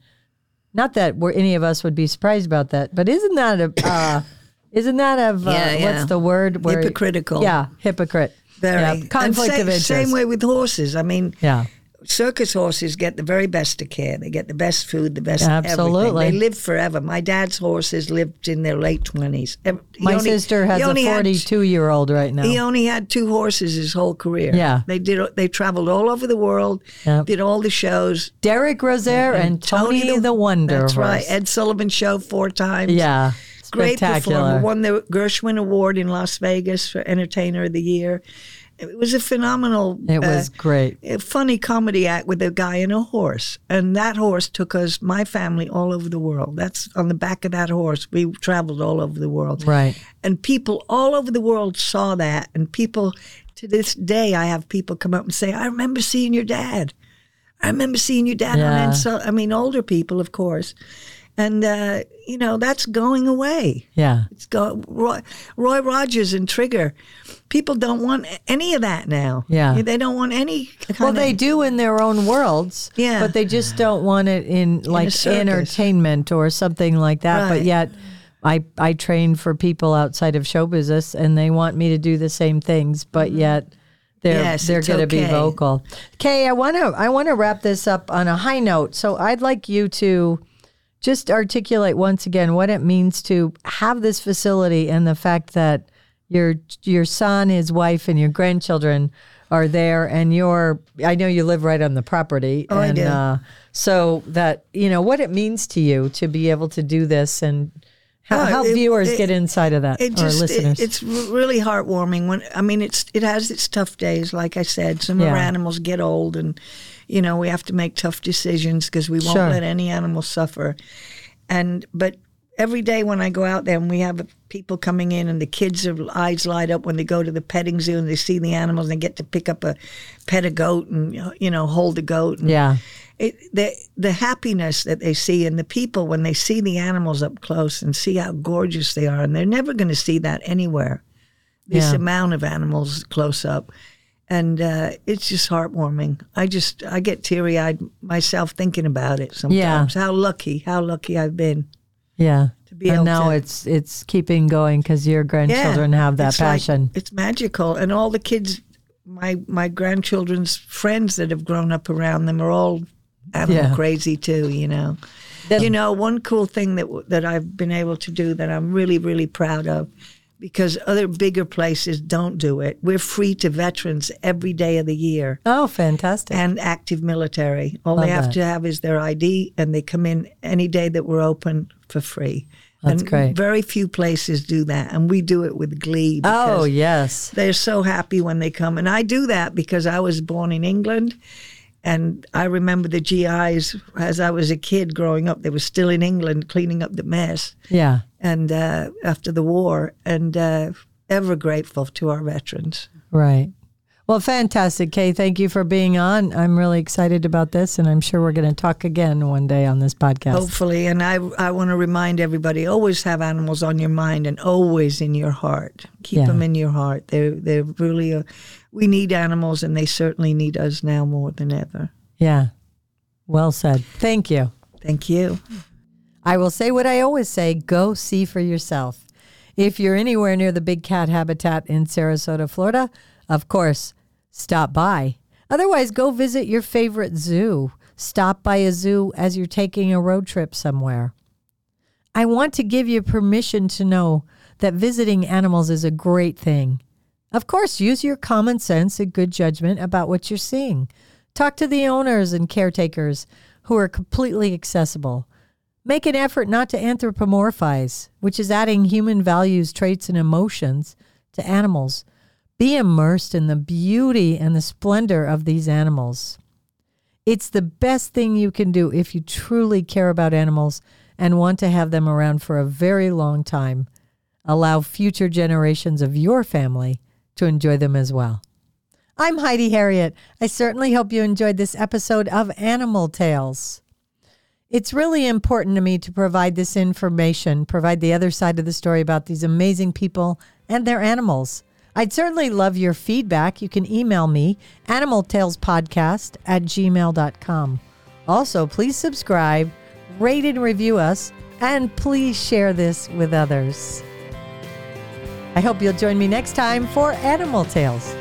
Not that we're, any of us would be surprised about that, but isn't that a uh, isn't that of uh, Yeah, yeah. what's the word? Where, Hypocritical. Yeah, hypocrite. Very Yeah, conflict sa- of interest. Same way with horses. I mean, Yeah. Circus horses get the very best of care. They get the best food, the best Absolutely. everything. They live forever. My dad's horses lived in their late twenties. My sister has a 42 year old right now. He only had two horses his whole career. Yeah. they did. They traveled all over the world. Yep. Did all the shows. Derek Rosaire and, Tony, the, Wonder That's Horse. right. Ed Sullivan Show four times. Yeah. great Spectacular. performer. Won the Gershwin Award in Las Vegas for Entertainer of the Year. It was a phenomenal. It uh, was great. a funny comedy act with a guy and a horse. And that horse took us, my family, all over the world. That's on the back of that horse. We traveled all over the world. Right. And people all over the world saw that. And people, to this day, I have people come up and say, I remember seeing your dad. I remember seeing your dad Yeah. on Ed I mean, older people, of course. And, uh, you know, that's going away. Yeah. It's go, Roy, Roy Rogers and Trigger. People don't want any of that now. Yeah. They don't want any kind Well, they do in their own worlds. Yeah. But they just don't want it in like circus. entertainment or something like that. But yet, I I train for people outside of show business, and they want me to do the same things, but yet they're Mm-hmm. Yes, they're going to be vocal. Kay, I want to I want to wrap this up on a high note. So I'd like you to just articulate once again what it means to have this facility and the fact that your your son, his wife, and your grandchildren are there, and you're I know you live right on the property, Oh, I and do. Uh, so that you know what it means to you to be able to do this and. How, Oh, how it- viewers it- get inside of that, It or just it- listeners? it's really heartwarming when I mean it's it has its tough days. Like I said, some of our animals get old, and you know we have to make tough decisions because we won't Sure. let any animal suffer. And but every day when I go out there and we have people coming in and the kids' are eyes light up when they go to the petting zoo and they see the animals and they get to pick up a pet a goat and you know hold a goat. And yeah, it, the the happiness that they see in the people when they see the animals up close and see how gorgeous they are, and they're never going to see that anywhere. This Yeah. amount of animals close up, and uh, it's just heartwarming. I just I get teary eyed myself thinking about it sometimes. How lucky, how lucky I've been yeah. to be and now to. it's it's keeping going because your grandchildren have that it's like- passion. it's magical, and all the kids, my my grandchildren's friends that have grown up around them are all animal Yeah. crazy too. You know. You know, one cool thing that that I've been able to do that I'm really really proud of, because other bigger places don't do it. We're free to veterans every day of the year oh, fantastic! and active military. All Love they have that. to have is their ID, and they come in any day that we're open for free. That's and great. Very few places do that, and we do it with glee. Oh, yes. they're so happy when they come. And I do that because I was born in England. And I remember the GIs as I was a kid growing up. They were still in England cleaning up the mess Yeah. And uh, after the war. And uh, ever grateful to our veterans. Right. Well, fantastic, Kay. Thank you for being on. I'm really excited about this, and I'm sure we're going to talk again one day on this podcast. Hopefully. And I, I want to remind everybody always have animals on your mind and always in your heart. Keep Yeah. them in your heart. They're, they're really, a, we need animals and they certainly need us now more than ever. Yeah. Well said. Thank you. Thank you. I will say what I always say go see for yourself. If you're anywhere near the big cat habitat in Sarasota, Florida, of course, stop by. Otherwise, go visit your favorite zoo. Stop by a zoo as you're taking a road trip somewhere. I want to give you permission to know that visiting animals is a great thing. Of course, use your common sense and good judgment about what you're seeing. Talk to the owners and caretakers who are completely accessible. Make an effort not to anthropomorphize, which is adding human values, traits, and emotions to animals. Be immersed in the beauty and the splendor of these animals. It's the best thing you can do if you truly care about animals and want to have them around for a very long time. Allow future generations of your family to enjoy them as well. I'm Heidi Herriott. I certainly hope you enjoyed this episode of Animal Tales. It's really important to me to provide this information, provide the other side of the story about these amazing people and their animals. I'd certainly love your feedback. You can email me, animaltalespodcast at gmail.com. Also, please subscribe, rate and review us, and please share this with others. I hope you'll join me next time for Animal Tales.